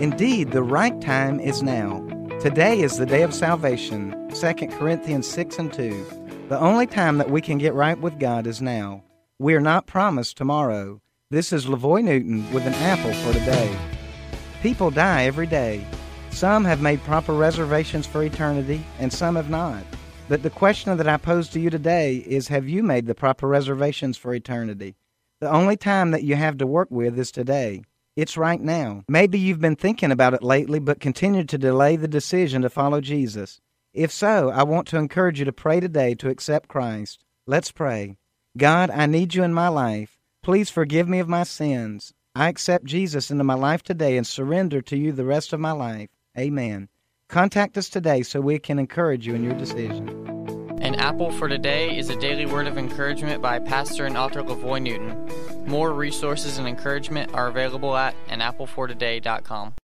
Indeed, the right time is now. Today is the day of salvation. 2 Corinthians 6 and 2. The only time that we can get right with God is now. We are not promised tomorrow. This is Lavoy Newton with an apple for today. People die every day. Some have made proper reservations for eternity, and some have not. But the question that I pose to you today is Have you made the proper reservations for eternity? The only time that you have to work with is today. It's right now. Maybe you've been thinking about it lately, but continued to delay the decision to follow Jesus. If so, I want to encourage you to pray today to accept Christ. Let's pray. God, I need you in my life. Please forgive me of my sins. I accept Jesus into my life today and surrender to you the rest of my life. Amen. Contact us today so we can encourage you in your decision. An Apple for Today is a daily word of encouragement by pastor and author Lavoy Newton. More resources and encouragement are available at anapplefortoday.com.